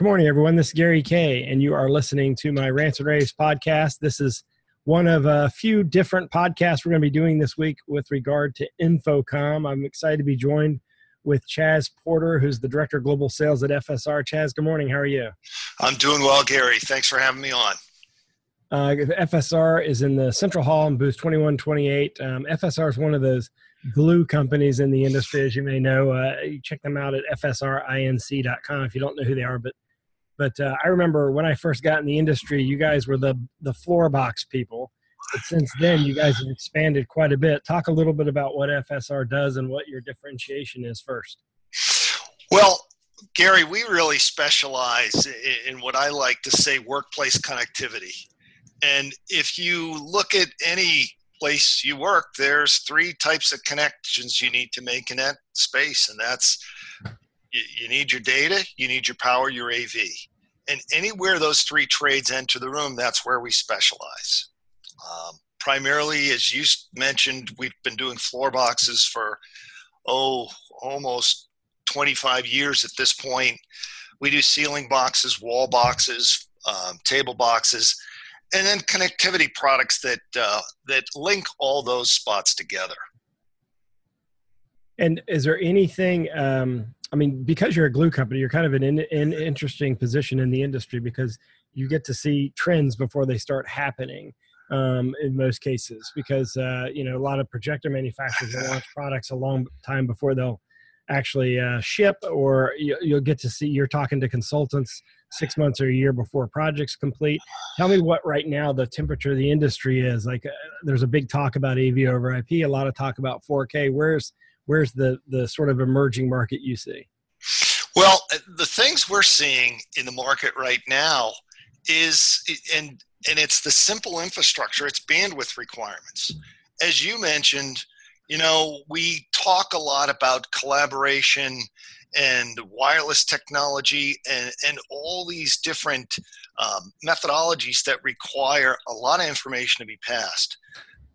Good morning, everyone. This is Gary Kayye, and you are listening to my Rants and Raves podcast. This is one of a few different podcasts we're going to be doing this week with regard to InfoComm. I'm excited to be joined with Chaz Porter, who's the Director of Global Sales at FSR. Chaz, good morning. How are you? I'm doing well, Gary. Thanks for having me on. Uh, FSR is in the Central Hall in booth 2128. Um, FSR is one of those glue companies in the industry, as you may know. Uh, you check them out at fsrinc.com if you don't know who they are, but but uh, I remember when I first got in the industry, you guys were the the floor box people. But since then, you guys have expanded quite a bit. Talk a little bit about what FSR does and what your differentiation is first. Well, Gary, we really specialize in what I like to say workplace connectivity. And if you look at any place you work, there's three types of connections you need to make in that space, and that's you, you need your data, you need your power, your AV. And anywhere those three trades enter the room, that's where we specialize. Um, primarily, as you mentioned, we've been doing floor boxes for, oh, almost 25 years at this point. We do ceiling boxes, wall boxes, um, table boxes, and then connectivity products that uh, that link all those spots together. And is there anything? Um, I mean, because you're a glue company, you're kind of in an interesting position in the industry because you get to see trends before they start happening. Um, in most cases, because uh, you know a lot of projector manufacturers will launch products a long time before they'll actually uh, ship, or you, will get to see. You're talking to consultants six months or a year before projects complete. Tell me what right now the temperature of the industry is. Like, uh, there's a big talk about AV over IP, a lot of talk about 4K. Where's where's the the sort of emerging market you see? Well, the things we're seeing in the market right now is and and it's the simple infrastructure, it's bandwidth requirements. As you mentioned, you know, we talk a lot about collaboration and wireless technology and, and all these different um, methodologies that require a lot of information to be passed.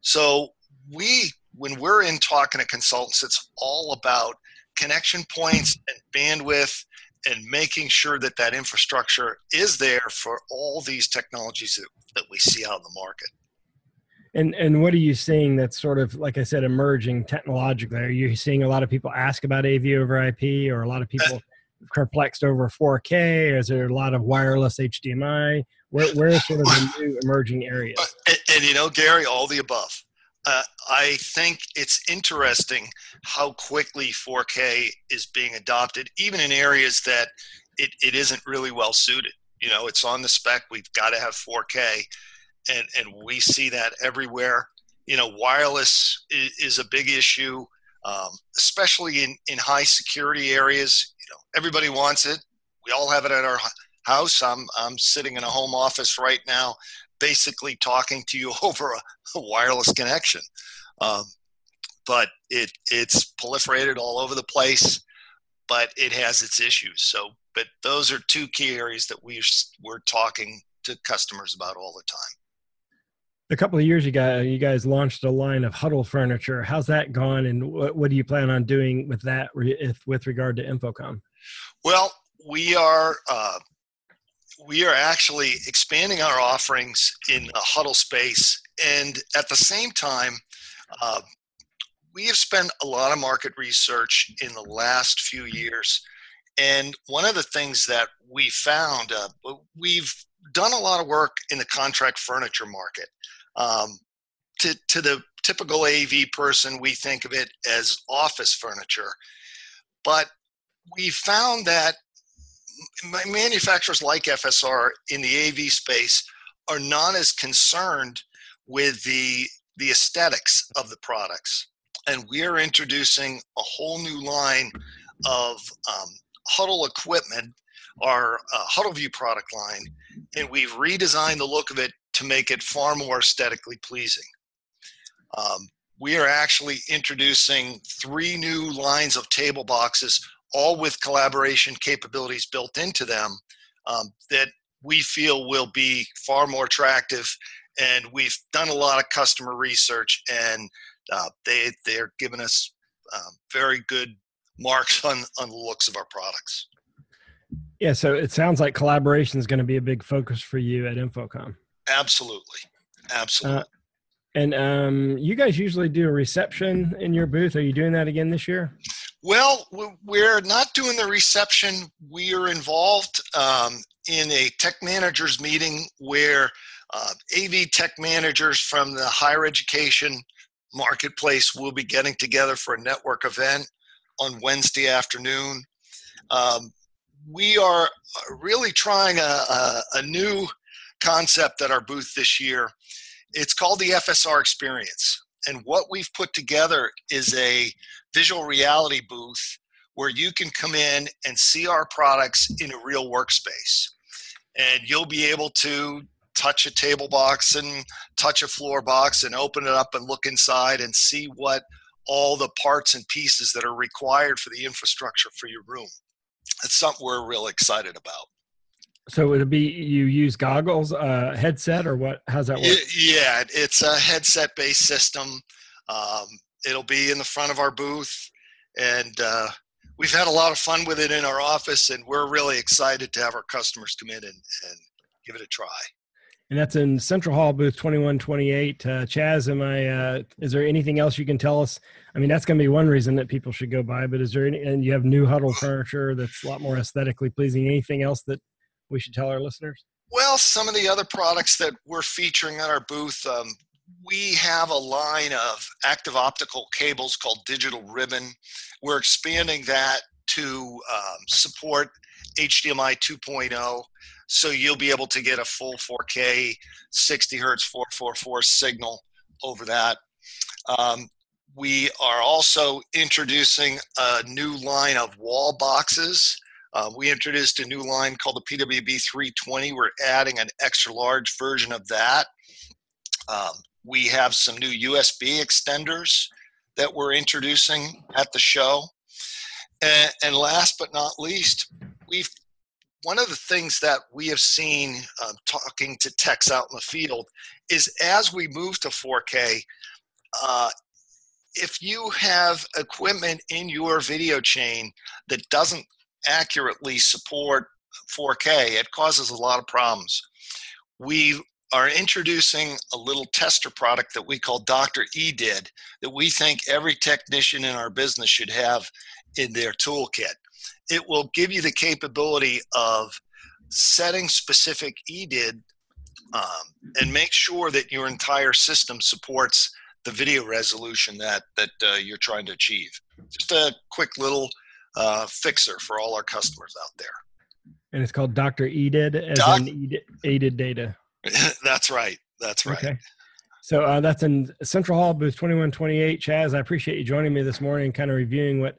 So we when we're in talking to consultants, it's all about connection points and bandwidth and making sure that that infrastructure is there for all these technologies that, that we see out in the market. And and what are you seeing that's sort of like I said emerging technologically? Are you seeing a lot of people ask about AV over IP, or a lot of people perplexed over 4K? Or is there a lot of wireless HDMI? Where where are sort of the new emerging areas? And, and you know, Gary, all the above uh, I think it's interesting how quickly 4K is being adopted, even in areas that it, it isn't really well suited. You know, it's on the spec. We've got to have 4K, and and we see that everywhere. You know, wireless is, is a big issue, um, especially in in high security areas. You know, everybody wants it. We all have it at our house. I'm I'm sitting in a home office right now basically talking to you over a, a wireless connection. Um, but it it's proliferated all over the place, but it has its issues. So, but those are two key areas that we we're talking to customers about all the time. A couple of years ago, you guys launched a line of huddle furniture. How's that gone, and what, what do you plan on doing with that, if, with regard to InfoComm? Well, we are uh, we are actually expanding our offerings in a huddle space. And at the same time, uh, we have spent a lot of market research in the last few years. And one of the things that we found, uh, we've done a lot of work in the contract furniture market. Um, to, to the typical AV person, we think of it as office furniture. But we found that manufacturers like FSR in the AV space are not as concerned with the the aesthetics of the products, and we are introducing a whole new line of um, Huddle equipment, our uh, Huddle View product line, and we've redesigned the look of it to make it far more aesthetically pleasing. Um, we are actually introducing three new lines of table boxes all with collaboration capabilities built into them um, that we feel will be far more attractive. And we've done a lot of customer research, and uh, they they're giving us um, very good marks on on the looks of our products. Yeah, so it sounds like collaboration is going to be a big focus for you at InfoComm. Absolutely, absolutely. Uh, and um, you guys usually do a reception in your booth. Are you doing that again this year? Well, we're not doing the reception. We are involved um, in a tech managers meeting where uh, AV tech managers from the higher education marketplace will be getting together for a network event on Wednesday afternoon. Um, we are really trying a, a, a new concept at our booth this year it's called the FSR Experience. And what we've put together is a visual reality booth where you can come in and see our products in a real workspace. And you'll be able to touch a table box and touch a floor box and open it up and look inside and see what all the parts and pieces that are required for the infrastructure for your room. It's something we're real excited about. So would it be you use goggles, uh, headset, or what? How's that work? Yeah, it's a headset-based system. Um, it'll be in the front of our booth, and uh, we've had a lot of fun with it in our office, and we're really excited to have our customers come in and, and give it a try. And that's in Central Hall booth 2128. Uh, Chaz, am I, uh, is there anything else you can tell us? I mean, that's going to be one reason that people should go by, but is there any, and you have new huddle furniture that's a lot more aesthetically pleasing. Anything else that we should tell our listeners? Well, some of the other products that we're featuring at our booth, um, we have a line of active optical cables called Digital Ribbon. We're expanding that to um, support HDMI 2.0, so you'll be able to get a full 4K 60 hertz 444 signal over that. Um, we are also introducing a new line of wall boxes uh, we introduced a new line called the PWB 320. We're adding an extra large version of that. Um, we have some new USB extenders that we're introducing at the show. And, and last but not least, we've one of the things that we have seen uh, talking to techs out in the field is as we move to 4K, uh, if you have equipment in your video chain that doesn't accurately support 4K, it causes a lot of problems. We are introducing a little tester product that we call Dr. EDID that we think every technician in our business should have in their toolkit. It will give you the capability of setting specific EDID um, and make sure that your entire system supports the video resolution that that uh, you're trying to achieve. Just a quick little uh, fixer for all our customers out there. And it's called Dr. EDID as Doc- in aided data. that's right. That's right. Okay. So uh, that's in Central Hall booth 2128. Chaz, I appreciate you joining me this morning, kind of reviewing what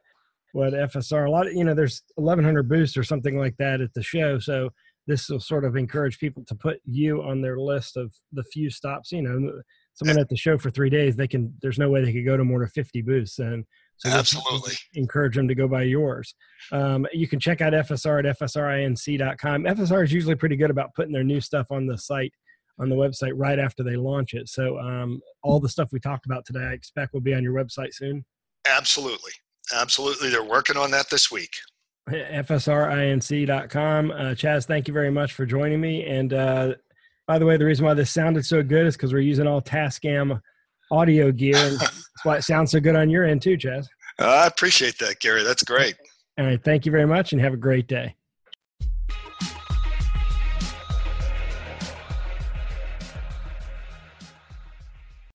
what FSR. A lot of you know, there's 1,100 booths or something like that at the show. So this will sort of encourage people to put you on their list of the few stops. You know, someone at the show for three days, they can. There's no way they could go to more than 50 booths, and so Absolutely. Encourage them to go by yours. Um, you can check out FSR at FSRinc.com. FSR is usually pretty good about putting their new stuff on the site, on the website right after they launch it. So um, all the stuff we talked about today, I expect will be on your website soon. Absolutely. Absolutely. They're working on that this week. FSRinc.com. Uh, Chaz, thank you very much for joining me. And uh, by the way, the reason why this sounded so good is because we're using all Tascam audio gear. Why it sounds so good on your end too, Chaz. I appreciate that, Gary. That's great. All right. Thank you very much and have a great day.